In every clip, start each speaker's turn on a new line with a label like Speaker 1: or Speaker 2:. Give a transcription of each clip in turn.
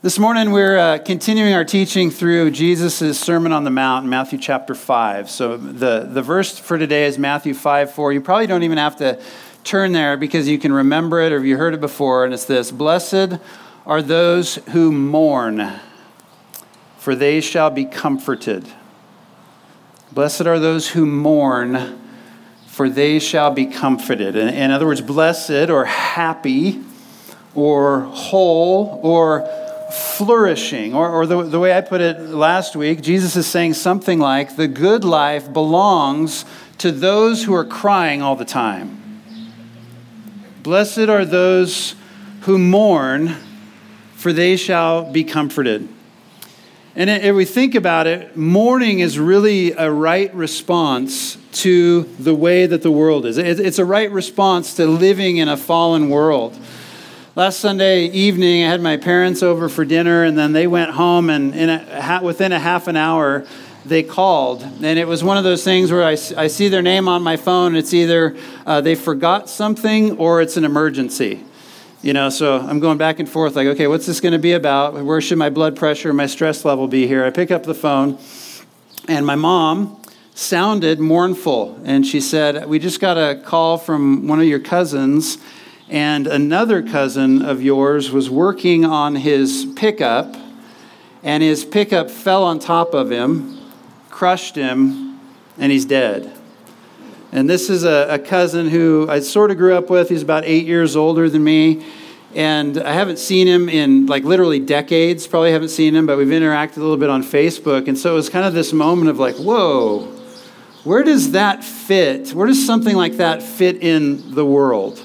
Speaker 1: This morning, we're uh, continuing our teaching through Jesus' Sermon on the Mount in Matthew chapter 5. So, the, the verse for today is Matthew 5 4. You probably don't even have to turn there because you can remember it or you heard it before. And it's this Blessed are those who mourn, for they shall be comforted. Blessed are those who mourn, for they shall be comforted. In, in other words, blessed or happy or whole or flourishing. Or, or the, the way I put it last week, Jesus is saying something like the good life belongs to those who are crying all the time. Blessed are those who mourn, for they shall be comforted. And if we think about it, mourning is really a right response to the way that the world is. It's a right response to living in a fallen world. Last Sunday evening, I had my parents over for dinner, and then they went home, and a, within a half an hour, they called. And it was one of those things where I, I see their name on my phone. It's either uh, they forgot something or it's an emergency. You know, so I'm going back and forth like, okay, what's this going to be about? Where should my blood pressure, my stress level be here? I pick up the phone, and my mom sounded mournful. And she said, We just got a call from one of your cousins and another cousin of yours was working on his pickup, and his pickup fell on top of him, crushed him, and he's dead. And this is a, a cousin who I sort of grew up with. He's about eight years older than me. And I haven't seen him in like literally decades, probably haven't seen him, but we've interacted a little bit on Facebook. And so it was kind of this moment of like, whoa, where does that fit? Where does something like that fit in the world?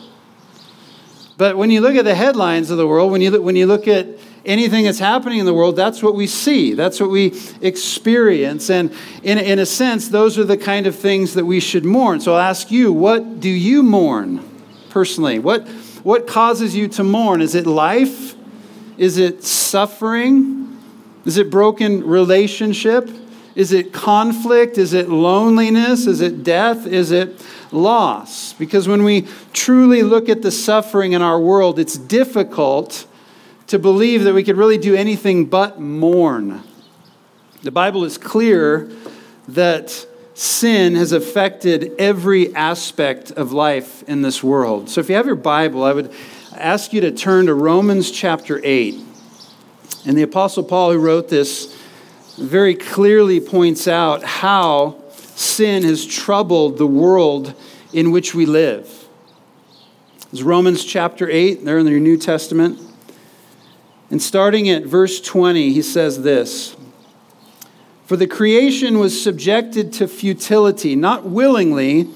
Speaker 1: But when you look at the headlines of the world, when you look, when you look at anything that's happening in the world, that's what we see. That's what we experience. And in, in a sense, those are the kind of things that we should mourn. So I'll ask you, what do you mourn personally? What, what causes you to mourn? Is it life? Is it suffering? Is it broken relationship? Is it conflict? Is it loneliness? Is it death? Is it loss. Because when we truly look at the suffering in our world, it's difficult to believe that we could really do anything but mourn. The Bible is clear that sin has affected every aspect of life in this world. So if you have your Bible, I would ask you to turn to Romans chapter 8. And the Apostle Paul, who wrote this, very clearly points out how sin has troubled the world in which we live. It's Romans chapter 8, there in your New Testament. And starting at verse 20, he says this For the creation was subjected to futility, not willingly,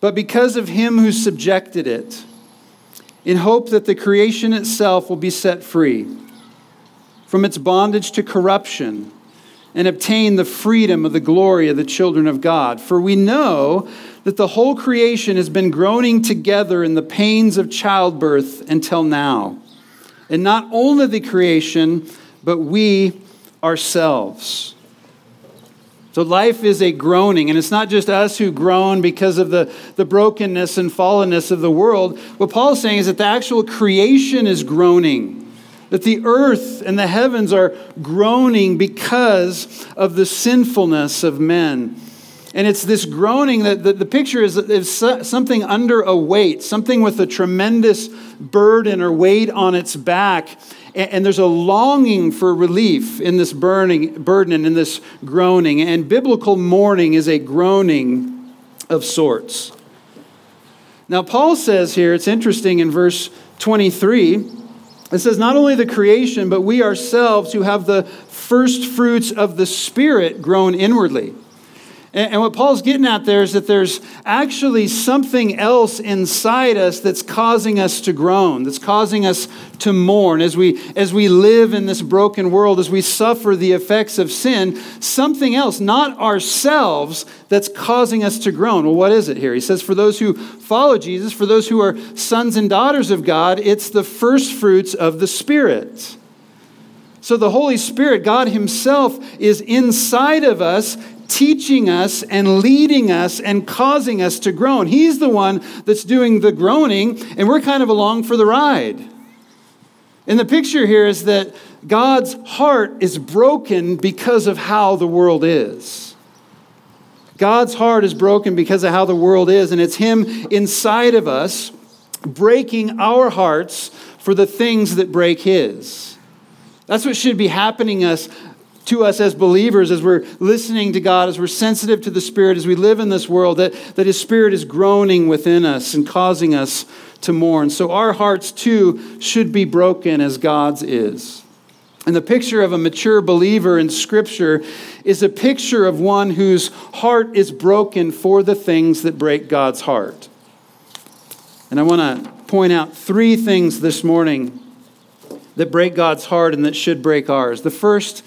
Speaker 1: but because of him who subjected it, in hope that the creation itself will be set free from its bondage to corruption and obtain the freedom of the glory of the children of God. For we know that the whole creation has been groaning together in the pains of childbirth until now. And not only the creation, but we ourselves. So life is a groaning, and it's not just us who groan because of the, the brokenness and fallenness of the world. What Paul is saying is that the actual creation is groaning that the earth and the heavens are groaning because of the sinfulness of men. And it's this groaning that the, picture is, is something under a weight, something with a tremendous burden or weight on its back. And, and there's a longing for relief in this burning, burden and in this groaning. And biblical mourning is a groaning of sorts. Now, Paul says here, it's interesting in verse 23 it says, not only the creation, but we ourselves who have the first fruits of the Spirit groan inwardly. And, what Paul's getting at there is that there's actually something else inside us that's causing us to groan, that's causing us to mourn as we, as we live in this broken world, as we suffer the effects of sin. Something else, not ourselves, that's causing us to groan. Well, what is it here? He says, for those who follow Jesus, for those who are sons and daughters of God, it's the first fruits of the Spirit. So the Holy Spirit, God Himself, is inside of us, teaching us and leading us and causing us to groan. He's the one that's doing the groaning, and we're kind of along for the ride. And the picture here is that God's heart is broken because of how the world is. God's heart is broken because of how the world is, and it's Him inside of us breaking our hearts for the things that break His. That's what should be happening us to us as believers as we're listening to God, as we're sensitive to the Spirit, as we live in this world, that, that His Spirit is groaning within us and causing us to mourn. So our hearts too should be broken as God's is. And the picture of a mature believer in Scripture is a picture of one whose heart is broken for the things that break God's heart. And I want to point out three things this morning that break God's heart and that should break ours. The first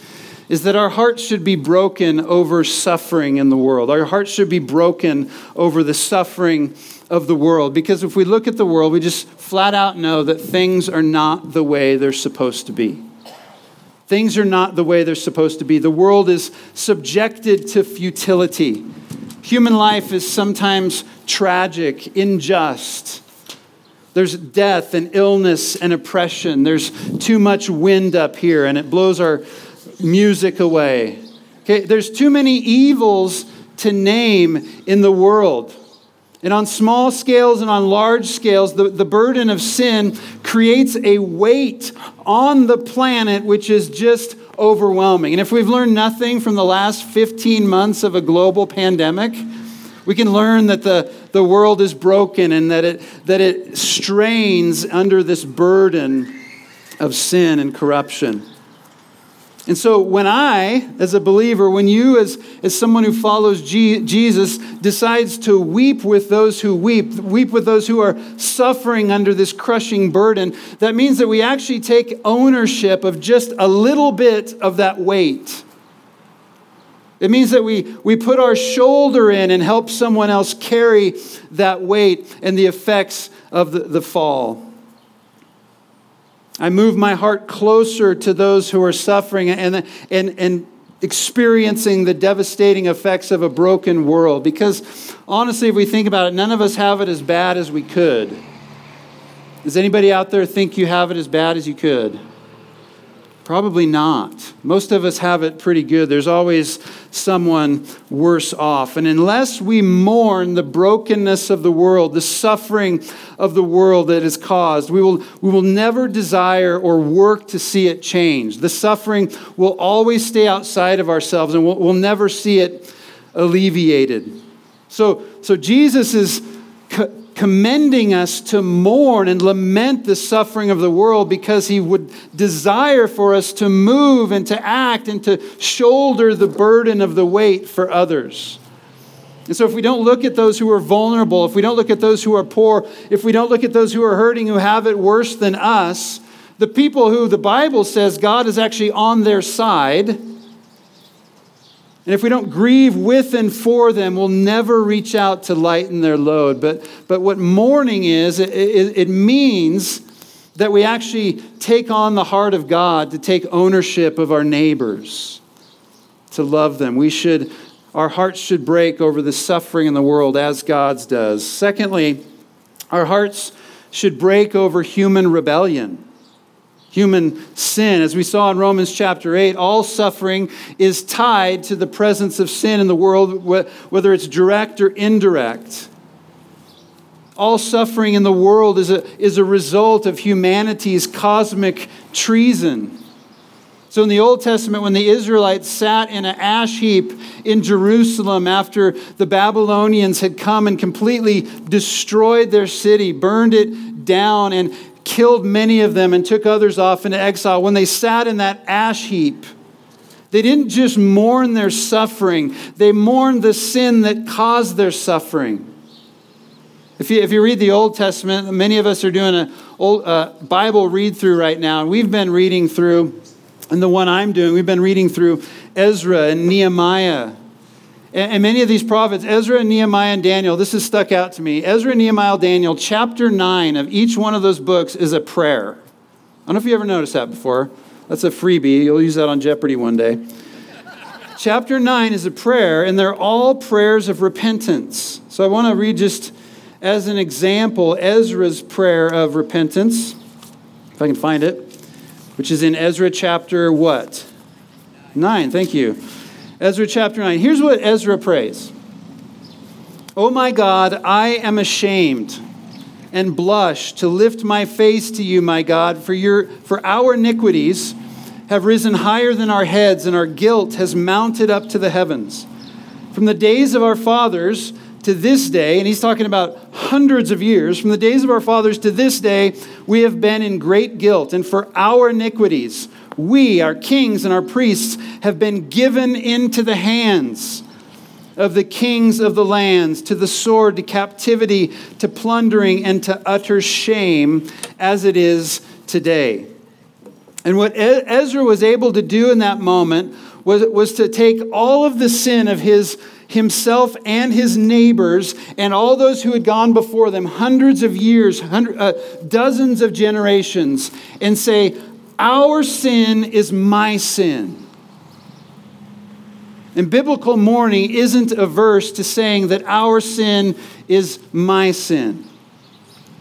Speaker 1: is that our hearts should be broken over suffering in the world. Our hearts should be broken over the suffering of the world. Because if we look at the world, we just flat out know that things are not the way they're supposed to be. Things are not the way they're supposed to be. The world is subjected to futility. Human life is sometimes tragic, unjust. There's death and illness and oppression. There's too much wind up here and it blows our music away. Okay, there's too many evils to name in the world. And on small scales and on large scales, the, the burden of sin creates a weight on the planet which is just overwhelming. And if we've learned nothing from the last 15 months of a global pandemic, we can learn that the, the world is broken and that it, that it strains under this burden of sin and corruption. And so, when I, as a believer, when you, as, as someone who follows G- Jesus, decides to weep with those who weep, weep with those who are suffering under this crushing burden, that means that we actually take ownership of just a little bit of that weight. It means that we, we put our shoulder in and help someone else carry that weight and the effects of the, the fall. I move my heart closer to those who are suffering and, and, and experiencing the devastating effects of a broken world. Because honestly, if we think about it, none of us have it as bad as we could. Does anybody out there think you have it as bad as you could? Probably not. Most of us have it pretty good. There's always someone worse off. And unless we mourn the brokenness of the world, the suffering of the world that is caused, we will, we will never desire or work to see it change. The suffering will always stay outside of ourselves and we'll, we'll never see it alleviated. So, so Jesus is commending us to mourn and lament the suffering of the world because he would desire for us to move and to act and to shoulder the burden of the weight for others. And so, if we don't look at those who are vulnerable, if we don't look at those who are poor, if we don't look at those who are hurting, who have it worse than us, the people who the Bible says God is actually on their side, and if we don't grieve with and for them, we'll never reach out to lighten their load. But, but what mourning is, it, it, it means that we actually take on the heart of God to take ownership of our neighbors, to love them. We should, our hearts should break over the suffering in the world as God's does. Secondly, our hearts should break over human rebellion human sin. As we saw in Romans chapter 8, all suffering is tied to the presence of sin in the world, whether it's direct or indirect. All suffering in the world is a, is a result of humanity's cosmic treason. So, in the Old Testament, when the Israelites sat in an ash heap in Jerusalem after the Babylonians had come and completely destroyed their city, burned it down, and killed many of them and took others off into exile, when they sat in that ash heap, they didn't just mourn their suffering, they mourned the sin that caused their suffering. If you, if you read the Old Testament, many of us are doing a old, uh, Bible read through right now, and we've been reading through, and the one I'm doing, we've been reading through Ezra and Nehemiah and many of these prophets, Ezra, Nehemiah, and Daniel, this has stuck out to me. Ezra, Nehemiah, Daniel, chapter 9 of each one of those books is a prayer. I don't know if you ever noticed that before. That's a freebie. You'll use that on Jeopardy one day. chapter 9 is a prayer, and they're all prayers of repentance. So I want to read just as an example Ezra's prayer of repentance, if I can find it. which is in Ezra chapter what? 9. Thank you. Ezra chapter 9. Here's what Ezra prays Oh my God, I am ashamed and blush to lift my face to you, my God, for, your, for our iniquities have risen higher than our heads, and our guilt has mounted up to the heavens. From the days of our fathers to this day, and he's talking about hundreds of years, from the days of our fathers to this day, we have been in great guilt, and for our iniquities, we, our kings and our priests, have been given into the hands of the kings of the lands, to the sword, to captivity, to plundering, and to utter shame, as it is today. And what Ezra was able to do in that moment was, was to take all of the sin of his himself and his neighbors and all those who had gone before them hundreds of years hundred, uh, dozens of generations and say our sin is my sin and biblical mourning isn't averse to saying that our sin is my sin.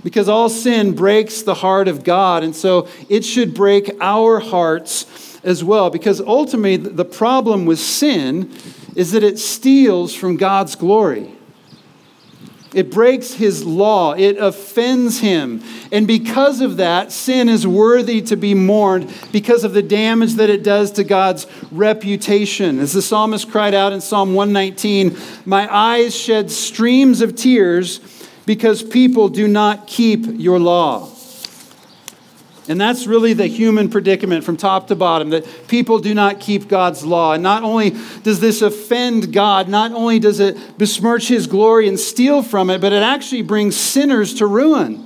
Speaker 1: Because all sin breaks the heart of God, and so it should break our hearts as well. Because ultimately, the problem with sin is that it steals from God's glory. It breaks his law. It offends him. And because of that, sin is worthy to be mourned because of the damage that it does to God's reputation. As the psalmist cried out in Psalm 119, My eyes shed streams of tears because people do not keep your law. And that's really the human predicament from top to bottom that people do not keep God's law. And not only does this offend God, not only does it besmirch his glory and steal from it, but it actually brings sinners to ruin.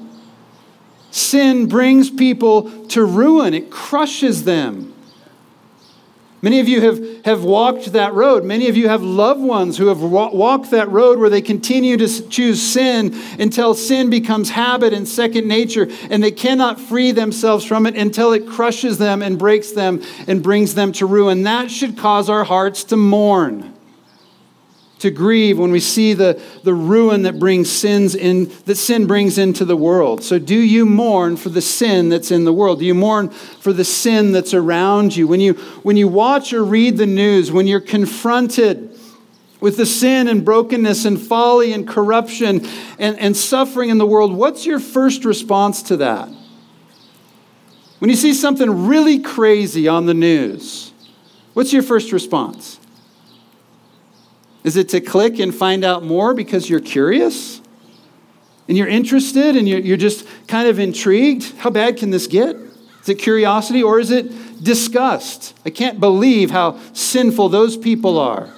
Speaker 1: Sin brings people to ruin, it crushes them. Many of you have, have walked that road. Many of you have loved ones who have wa- walked that road where they continue to choose sin until sin becomes habit and second nature, and they cannot free themselves from it until it crushes them and breaks them and brings them to ruin. That should cause our hearts to mourn to grieve when we see the, the ruin that brings sins in that sin brings into the world. So do you mourn for the sin that's in the world? Do you mourn for the sin that's around you? When you when you watch or read the news, when you're confronted with the sin and brokenness and folly and corruption and, and suffering in the world, what's your first response to that? When you see something really crazy on the news, what's your first response? Is it to click and find out more because you're curious? And you're interested and you're, you're just kind of intrigued? How bad can this get? Is it curiosity or is it disgust? I can't believe how sinful those people are.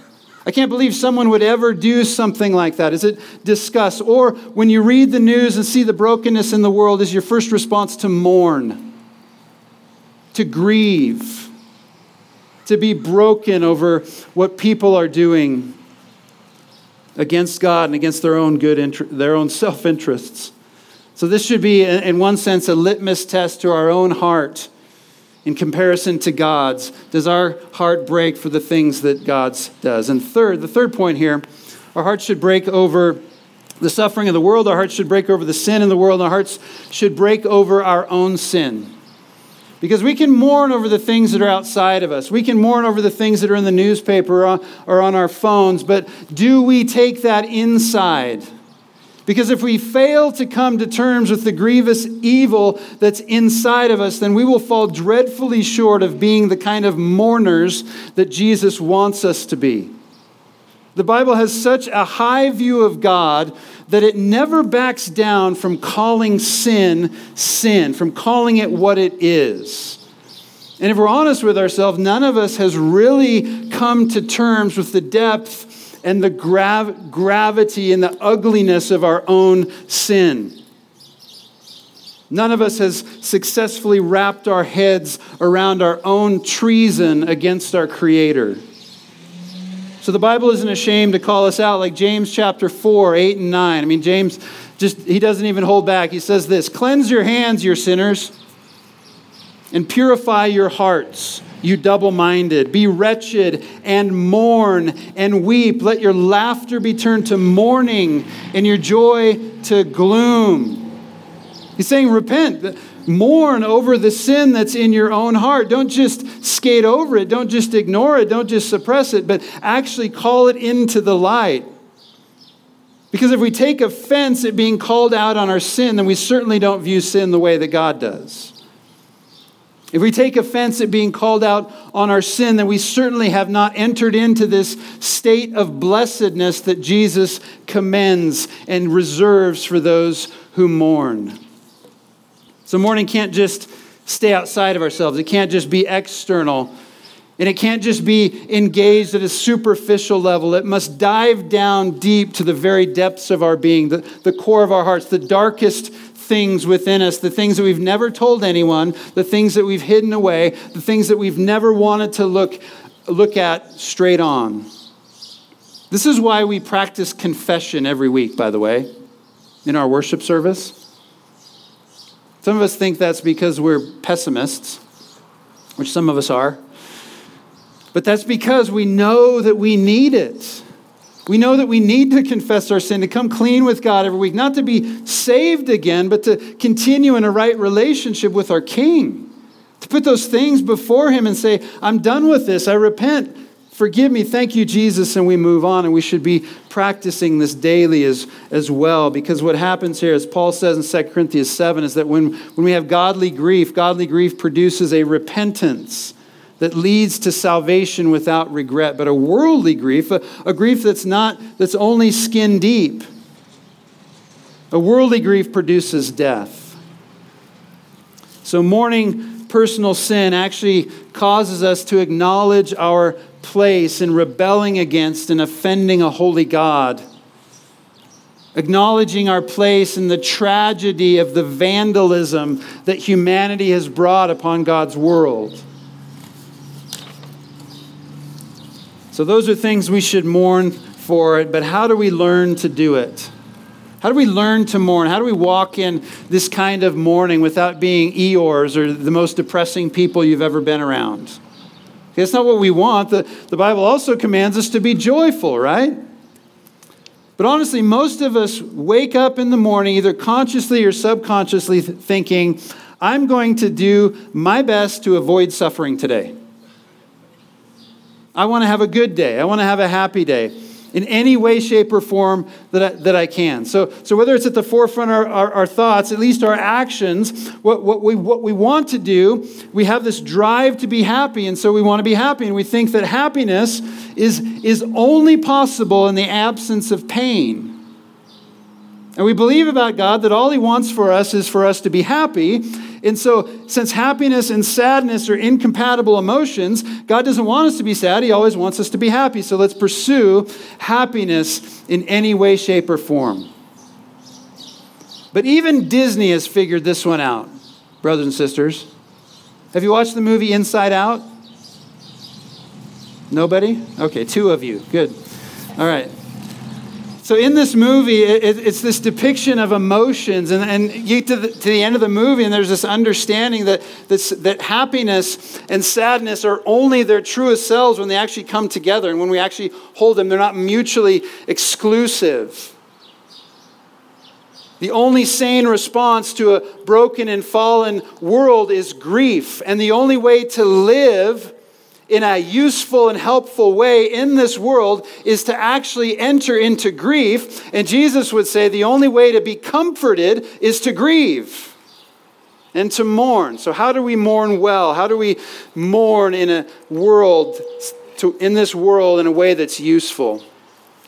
Speaker 1: I can't believe someone would ever do something like that. Is it disgust? Or when you read the news and see the brokenness in the world, is your first response to mourn, to grieve, to be broken over what people are doing? Against God and against their own good their own self-interests. So this should be in one sense a litmus test to our own heart in comparison to God's. Does our heart break for the things that God's does? And third, the third point here, our hearts should break over the suffering of the world, our hearts should break over the sin in the world, our hearts should break over our own sin. Because we can mourn over the things that are outside of us. We can mourn over the things that are in the newspaper or on our phones, but do we take that inside? Because if we fail to come to terms with the grievous evil that's inside of us, then we will fall dreadfully short of being the kind of mourners that Jesus wants us to be. The Bible has such a high view of God that it never backs down from calling sin sin, from calling it what it is. And if we're honest with ourselves, none of us has really come to terms with the depth and the grav- gravity and the ugliness of our own sin. None of us has successfully wrapped our heads around our own treason against our Creator. So the Bible isn't ashamed to call us out like James chapter 4, 8, and 9. I mean, James just, he doesn't even hold back. He says this Cleanse your hands, you sinners, and purify your hearts, you double minded. Be wretched and mourn and weep. Let your laughter be turned to mourning and your joy to gloom. He's saying, Repent. Mourn over the sin that's in your own heart. Don't just skate over it. Don't just ignore it. Don't just suppress it, but actually call it into the light. Because if we take offense at being called out on our sin, then we certainly don't view sin the way that God does. If we take offense at being called out on our sin, then we certainly have not entered into this state of blessedness that Jesus commends and reserves for those who mourn. So, mourning can't just stay outside of ourselves, it can't just be external. And it can't just be engaged at a superficial level. It must dive down deep to the very depths of our being, the, the core of our hearts, the darkest things within us, the things that we've never told anyone, the things that we've hidden away, the things that we've never wanted to look, look at straight on. This is why we practice confession every week, by the way, in our worship service. Some of us think that's because we're pessimists, which some of us are. But that's because we know that we need it. We know that we need to confess our sin, to come clean with God every week, not to be saved again, but to continue in a right relationship with our King. To put those things before Him and say, I'm done with this, I repent. Forgive me, thank you, Jesus, and we move on. And we should be practicing this daily as, as well. Because what happens here, as Paul says in 2 Corinthians 7, is that when, when we have godly grief, godly grief produces a repentance that leads to salvation without regret, but a worldly grief, a, a grief that's not, that's only skin deep. A worldly grief produces death. So, mourning personal sin actually causes us to acknowledge our place in rebelling against and offending a holy God. Acknowledging our place in the tragedy of the vandalism that humanity has brought upon God's world. So, those are things we should mourn for, but how do we learn to do it? How do we learn to mourn? How do we walk in this kind of mourning without being Eeyores or the most depressing people you've ever been around? That's not what we want. The, the Bible also commands us to be joyful, right? But honestly, most of us wake up in the morning, either consciously or subconsciously, thinking, I'm going to do my best to avoid suffering today. I want to have a good day. I want to have a happy day in any way, shape, or form that I, that I can. So, so whether it's at the forefront of our, our, our, thoughts, at least our actions, what, what, we, what we want to do, we have this drive to be happy, and so we want to be happy, and we think that happiness is, is only possible in the absence of pain. And we believe about God that all He wants for us is for us to be happy. And so, since happiness and sadness are incompatible emotions, God doesn't want us to be sad. He always wants us to be happy. So, let's pursue happiness in any way, shape, or form. But even Disney has figured this one out, brothers and sisters. Have you watched the movie Inside Out? Nobody? Okay, two of you. Good. All right. So in this movie, it, it's this depiction of emotions, and, and you get to the, to the end of the movie, and there's this understanding that, this, that happiness and sadness are only their truest selves when they actually come together, and when we actually hold them, they're not mutually exclusive. The only sane response to a broken and fallen world is grief, and the only way to live in a useful and helpful way in this world is to actually enter into grief. And Jesus would say the only way to be comforted is to grieve and to mourn. So, how do we mourn well? How do we mourn in a world, to, in this world, in a way that's useful?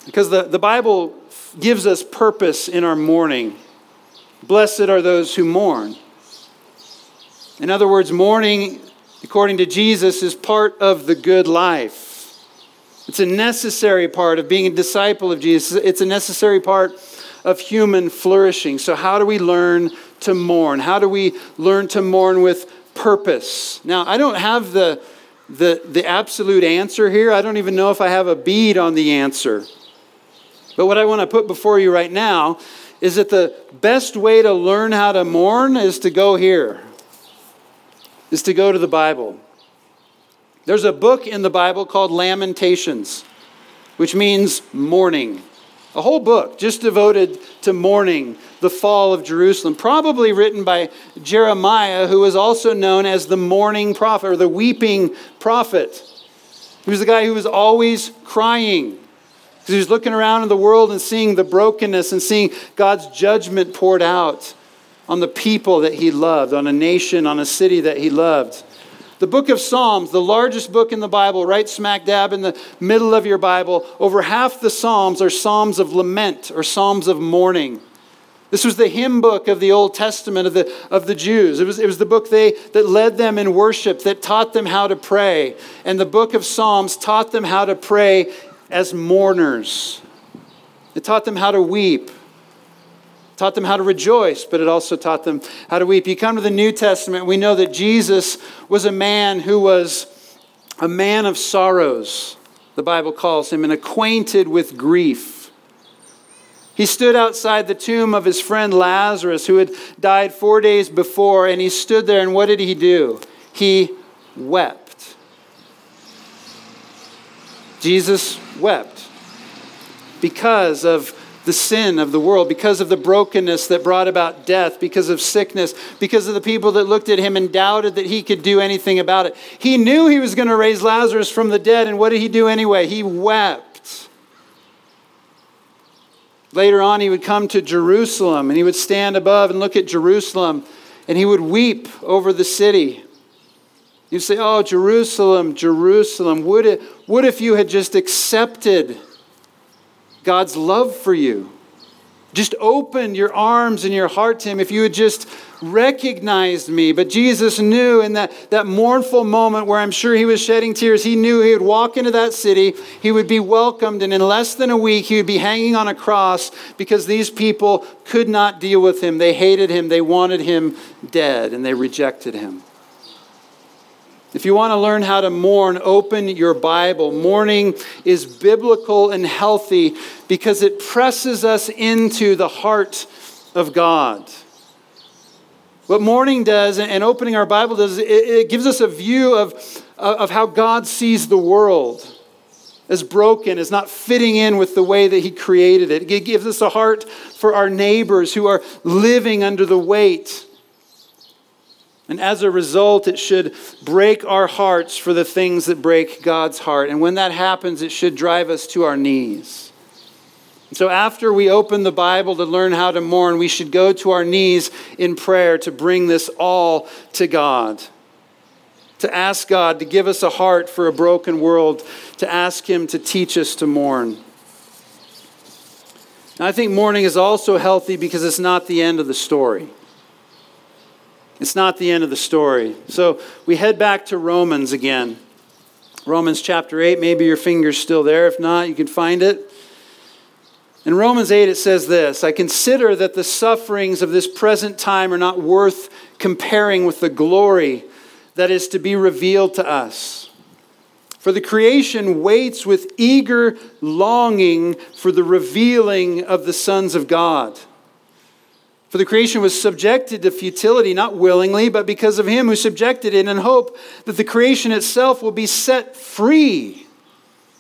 Speaker 1: Because the, the Bible gives us purpose in our mourning. Blessed are those who mourn. In other words, mourning according to Jesus, is part of the good life. It's a necessary part of being a disciple of Jesus. It's a necessary part of human flourishing. So, how do we learn to mourn? How do we learn to mourn with purpose? Now, I don't have the, the, the absolute answer here. I don't even know if I have a bead on the answer. But what I want to put before you right now is that the best way to learn how to mourn is to go here is to go to the Bible. There's a book in the Bible called Lamentations, which means mourning. A whole book just devoted to mourning the fall of Jerusalem, probably written by Jeremiah, who was also known as the mourning prophet or the weeping prophet. He was the guy who was always crying because he was looking around in the world and seeing the brokenness and seeing God's judgment poured out on the people that he loved, on a nation, on a city that he loved. The book of Psalms, the largest book in the Bible, right smack dab in the middle of your Bible, over half the Psalms are Psalms of lament or Psalms of mourning. This was the hymn book of the Old Testament of the, of the Jews. It was, it was the book they, that led them in worship, that taught them how to pray. And the book of Psalms taught them how to pray as mourners. It taught them how to weep, taught them how to rejoice, but it also taught them how to weep. You come to the New Testament, we know that Jesus was a man who was a man of sorrows, the Bible calls him, and acquainted with grief. He stood outside the tomb of his friend Lazarus, who had died four days before, and he stood there, and what did he do? He wept. Jesus wept because of the sin of the world, because of the brokenness that brought about death, because of sickness, because of the people that looked at him and doubted that he could do anything about it. He knew he was going to raise Lazarus from the dead, and what did he do anyway? He wept. Later on, he would come to Jerusalem and he would stand above and look at Jerusalem and he would weep over the city. You say, Oh, Jerusalem, Jerusalem, would, it, would if you had just accepted God's love for you? Just open your arms and your heart to Him if you had just recognized me. But Jesus knew in that, that mournful moment where I'm sure He was shedding tears, He knew He would walk into that city, He would be welcomed, and in less than a week, He would be hanging on a cross because these people could not deal with Him. They hated Him, they wanted Him dead, and they rejected Him. If you want to learn how to mourn, open your Bible. Mourning is biblical and healthy because it presses us into the heart of God. What mourning does and opening our Bible does, it, gives us a view of, of how God sees the world as broken, as not fitting in with the way that He created it. It gives us a heart for our neighbors who are living under the weight and as a result, it should break our hearts for the things that break God's heart. And when that happens, it should drive us to our knees. So, after we open the Bible to learn how to mourn, we should go to our knees in prayer to bring this all to God. To ask God to give us a heart for a broken world, to ask Him to teach us to mourn. I think mourning is also healthy because it's not the end of the story. It's not the end of the story. So we head back to Romans again. Romans chapter 8, maybe your finger's still there. If not, you can find it. In Romans 8, it says this I consider that the sufferings of this present time are not worth comparing with the glory that is to be revealed to us. For the creation waits with eager longing for the revealing of the sons of God. For the creation was subjected to futility, not willingly, but because of him who subjected it, in hope that the creation itself will be set free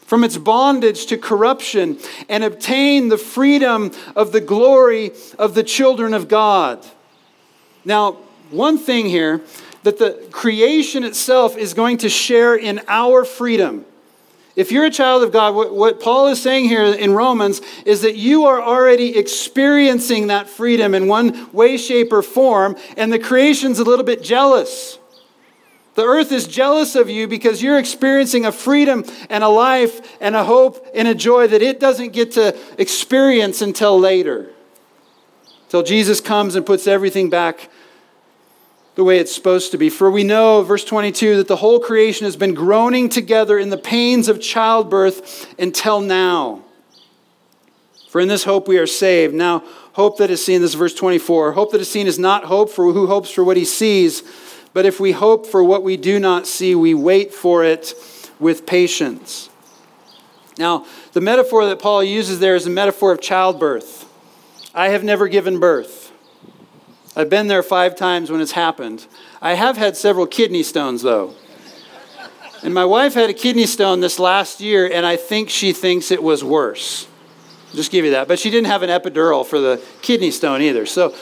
Speaker 1: from its bondage to corruption and obtain the freedom of the glory of the children of God. Now, one thing here that the creation itself is going to share in our freedom. If you're a child of God, what, what, Paul is saying here in Romans is that you are already experiencing that freedom in one way, shape, or form, and the creation's a little bit jealous. The earth is jealous of you because you're experiencing a freedom and a life and a hope and a joy that it doesn't get to experience until later. Till Jesus comes and puts everything back the way it's supposed to be. For we know, verse 22, that the whole creation has been groaning together in the pains of childbirth until now. For in this hope we are saved. Now, hope that is seen, this is verse 24. Hope that is seen is not hope for who hopes for what he sees, but if we hope for what we do not see, we wait for it with patience. Now, the metaphor that Paul uses there is a metaphor of childbirth. I have never given birth. I've been there five times when it's happened. I have had several kidney stones, though. And my wife had a kidney stone this last year, and I think she thinks it was worse. Just give you that. But she didn't have an epidural for the kidney stone either. So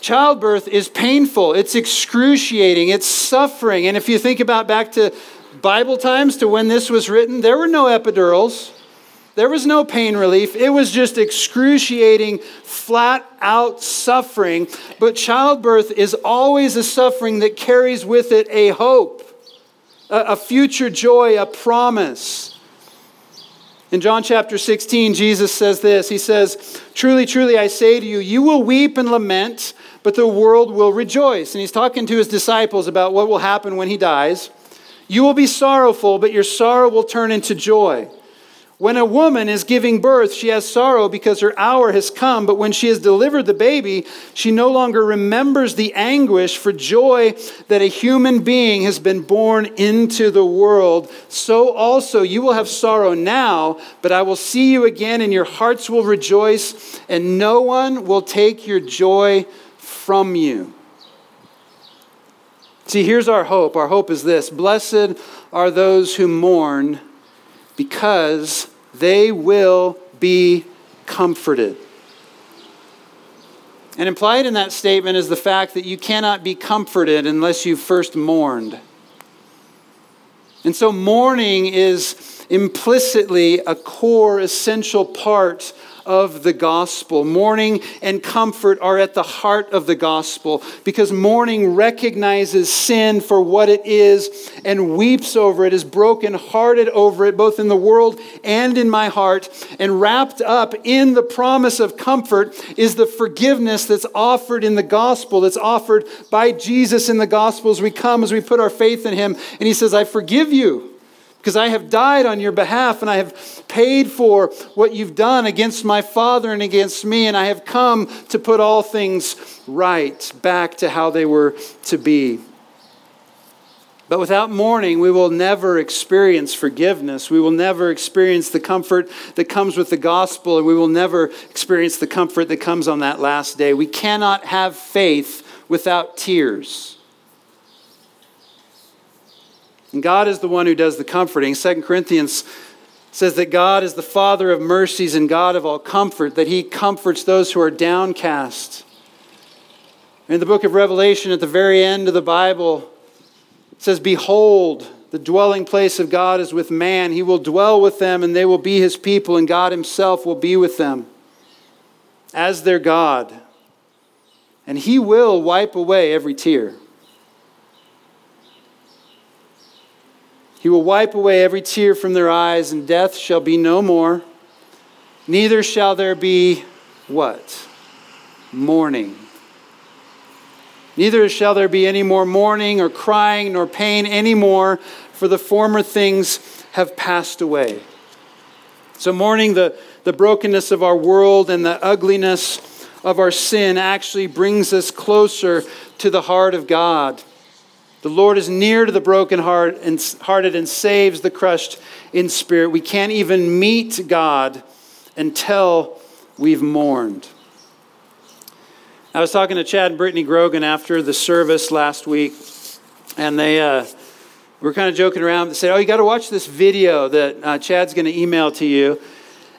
Speaker 1: childbirth is painful, it's excruciating, it's suffering. And if you think about back to Bible times, to when this was written, there were no epidurals. There was no pain relief. It was just excruciating, flat out suffering. But childbirth is always a suffering that carries with it a hope, a, future joy, a promise. In John chapter 16, Jesus says this He says, Truly, truly, I say to you, you will weep and lament, but the world will rejoice. And he's talking to his disciples about what will happen when he dies. You will be sorrowful, but your sorrow will turn into joy. When a woman is giving birth, she has sorrow because her hour has come, but when she has delivered the baby, she no longer remembers the anguish for joy that a human being has been born into the world. So also you will have sorrow now, but I will see you again, and your hearts will rejoice, and no one will take your joy from you. See, here's our hope. Our hope is this Blessed are those who mourn because they will be comforted. And implied in that statement is the fact that you cannot be comforted unless you first mourned. And so, mourning is implicitly a core, essential part of the gospel. Mourning and comfort are at the heart of the gospel because mourning recognizes sin for what it is and weeps over it, is brokenhearted over it, both in the world and in my heart. And wrapped up in the promise of comfort is the forgiveness that's offered in the gospel, that's offered by Jesus in the gospel as we come, as we put our faith in him. And he says, I forgive you because I have died on your behalf and I have paid for what you've done against my Father and against me, and I have come to put all things right back to how they were to be. But without mourning, we will never experience forgiveness. We will never experience the comfort that comes with the gospel, and we will never experience the comfort that comes on that last day. We cannot have faith without tears. And God is the one who does the comforting. 2 Corinthians says that God is the Father of mercies and God of all comfort, that He comforts those who are downcast. In the book of Revelation, at the very end of the Bible, it says, Behold, the dwelling place of God is with man. He will dwell with them, and they will be His people, and God Himself will be with them as their God. And He will wipe away every tear. He will wipe away every tear from their eyes, and death shall be no more. Neither shall there be what? Mourning. Neither shall there be any more mourning or crying nor pain anymore, for the former things have passed away. So, mourning the, the brokenness of our world and the ugliness of our sin actually brings us closer to the heart of God. The Lord is near to the brokenhearted and saves the crushed in spirit. We can't even meet God until we've mourned. I was talking to Chad and Brittany Grogan after the service last week, and they uh, were kind of joking around. They said, Oh, you got to watch this video that uh, Chad's going to email to you.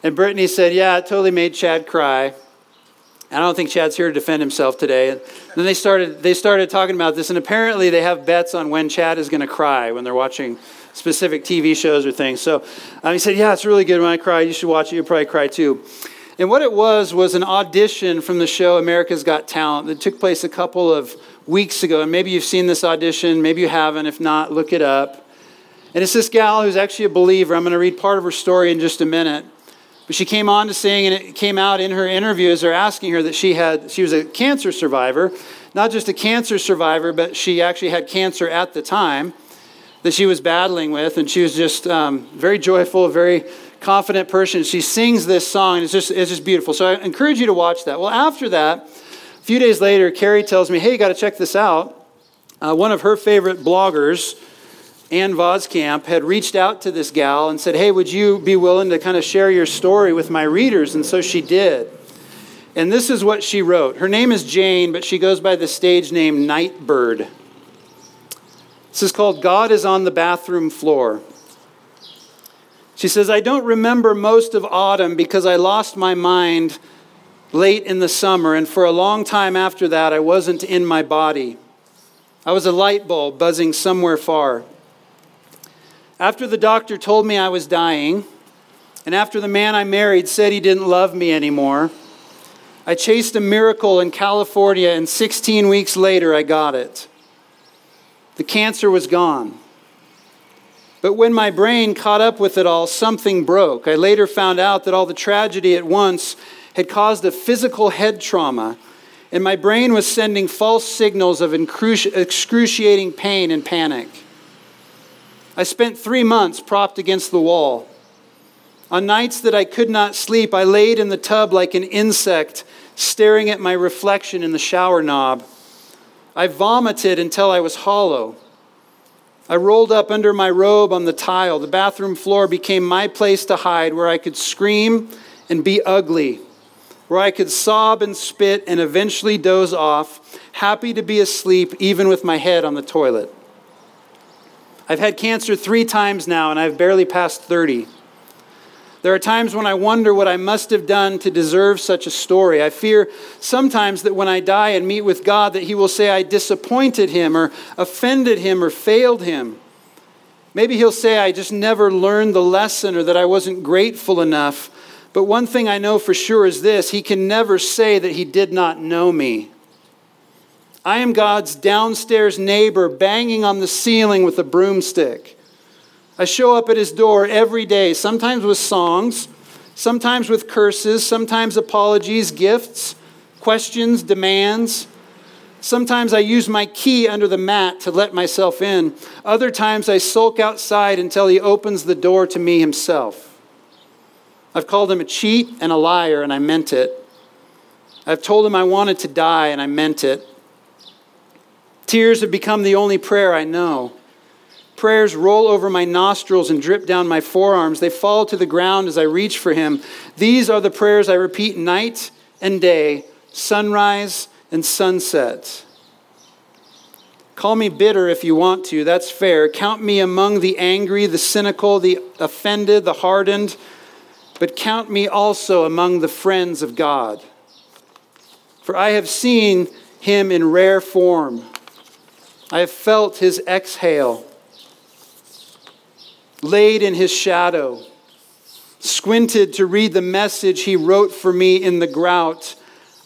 Speaker 1: And Brittany said, Yeah, it totally made Chad cry. I don't think Chad's here to defend himself today. And then they started, they started talking about this, and apparently they have bets on when Chad is going to cry when they're watching specific TV shows or things. So um, he said, Yeah, it's really good when I cry. You should watch it. You'll probably cry too. And what it was was an audition from the show America's Got Talent that took place a couple of weeks ago. And maybe you've seen this audition, maybe you haven't. If not, look it up. And it's this gal who's actually a believer. I'm going to read part of her story in just a minute. But she came on to sing, and it came out in her interview as they're asking her that she had she was a cancer survivor, not just a cancer survivor, but she actually had cancer at the time that she was battling with, and she was just um, very joyful, very confident person. She sings this song, and it's just it's just beautiful. So I encourage you to watch that. Well, after that, a few days later, Carrie tells me, "Hey, you got to check this out." Uh, one of her favorite bloggers Ann Voskamp had reached out to this gal and said, Hey, would you be willing to kind of share your story with my readers? And so she did. And this is what she wrote. Her name is Jane, but she goes by the stage name Nightbird. This is called God is on the Bathroom Floor. She says, I don't remember most of autumn because I lost my mind late in the summer, and for a long time after that, I wasn't in my body. I was a light bulb buzzing somewhere far. After the doctor told me I was dying, and after the man I married said he didn't love me anymore, I chased a miracle in California, and 16 weeks later, I got it. The cancer was gone. But when my brain caught up with it all, something broke. I later found out that all the tragedy at once had caused a physical head trauma, and my brain was sending false signals of excruciating pain and panic. I spent three months propped against the wall. On nights that I could not sleep, I laid in the tub like an insect, staring at my reflection in the shower knob. I vomited until I was hollow. I rolled up under my robe on the tile. The bathroom floor became my place to hide, where I could scream and be ugly, where I could sob and spit and eventually doze off, happy to be asleep even with my head on the toilet. I've had cancer three times now, and I've barely passed 30. There are times when I wonder what I must have done to deserve such a story. I fear sometimes that when I die and meet with God that he will say I disappointed him or offended him or failed him. Maybe he'll say I just never learned the lesson or that I wasn't grateful enough. But one thing I know for sure is this he can never say that he did not know me. I am God's downstairs neighbor banging on the ceiling with a broomstick. I show up at his door every day, sometimes with songs, sometimes with curses, sometimes apologies, gifts, questions, demands. Sometimes I use my key under the mat to let myself in. Other times I sulk outside until he opens the door to me himself. I've called him a cheat and a liar, and I meant it. I've told him I wanted to die, and I meant it. Tears have become the only prayer I know prayers roll over my nostrils and drip down my forearms. They fall to the ground as I reach for him. These are the prayers I repeat night and day, sunrise and sunset. Call me bitter if you want to, that's fair. Count me among the angry, the cynical, the offended, the hardened, but count me also among the friends of God. For I have seen him in rare form. I have felt his exhale laid in his shadow, squinted to read the message he wrote for me in the grout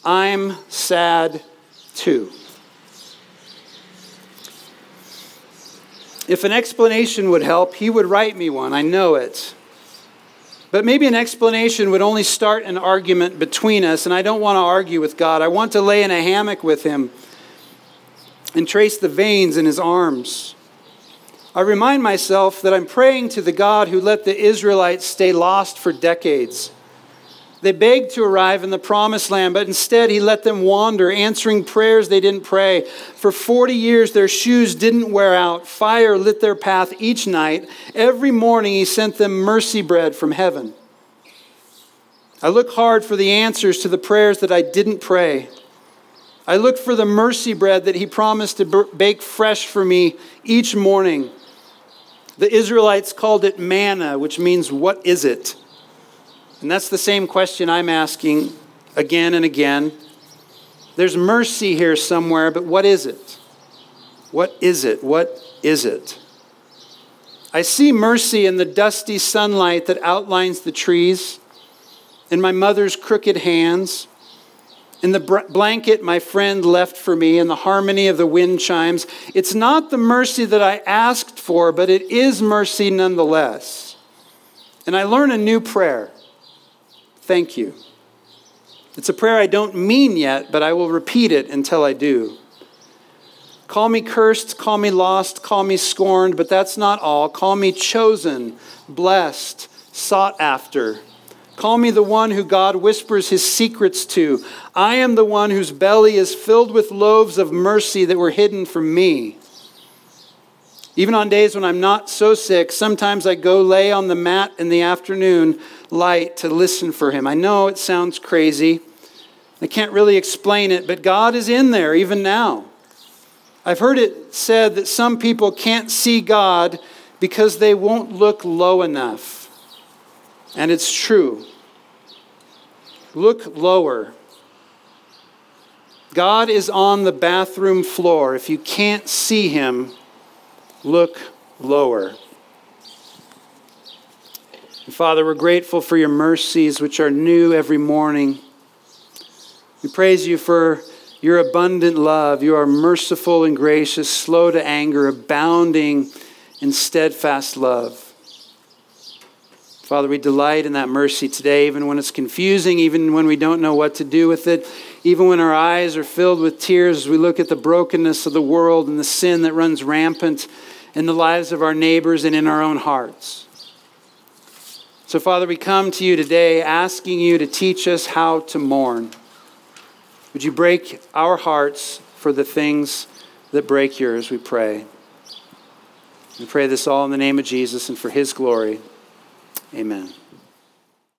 Speaker 1: I'm sad too. If an explanation would help, he would write me one. I know it. But maybe an explanation would only start an argument between us, and I don't want to argue with God. I want to lay in a hammock with him and trace the veins in his arms. I remind myself that I'm praying to the God who let the Israelites stay lost for decades. They begged to arrive in the promised land, but instead he let them wander, answering prayers they didn't pray. For 40 years, their shoes didn't wear out. Fire lit their path each night. Every morning, he sent them mercy bread from heaven. I look hard for the answers to the prayers that I didn't pray. I look for the mercy bread that he promised to bake fresh for me each morning. The Israelites called it manna, which means, what is it? And that's the same question I'm asking again and again. There's mercy here somewhere, but what is it? What is it? What is it? I see mercy in the dusty sunlight that outlines the trees, in my mother's crooked hands in the blanket my friend left for me, in the harmony of the wind chimes. It's not the mercy that I asked for, but it is mercy nonetheless. And I learn a new prayer thank you. It's a prayer I don't mean yet, but I will repeat it until I do. Call me cursed, call me lost, call me scorned, but that's not all. Call me chosen, blessed, sought after Call me the one who God whispers his secrets to. I am the one whose belly is filled with loaves of mercy that were hidden from me. Even on days when I'm not so sick, sometimes I go lay on the mat in the afternoon light to listen for him. I know it sounds crazy. I can't really explain it, but God is in there even now. I've heard it said that some people can't see God because they won't look low enough. And it's true. Look lower. God is on the bathroom floor. If you can't see him, look lower. And Father, we're grateful for your mercies, which are new every morning. We praise you for your abundant love. You are merciful and gracious, slow to anger, abounding in steadfast love. Father, we delight in that mercy today, even when it's confusing, even when we don't know what to do with it, even when our eyes are filled with tears as we look at the brokenness of the world and the sin that runs rampant in the lives of our neighbors and in our own hearts. So, Father, we come to you today asking you to teach us how to mourn. Would you break our hearts for the things that break yours, we pray. We pray this all in the name of Jesus and for his glory. Amen.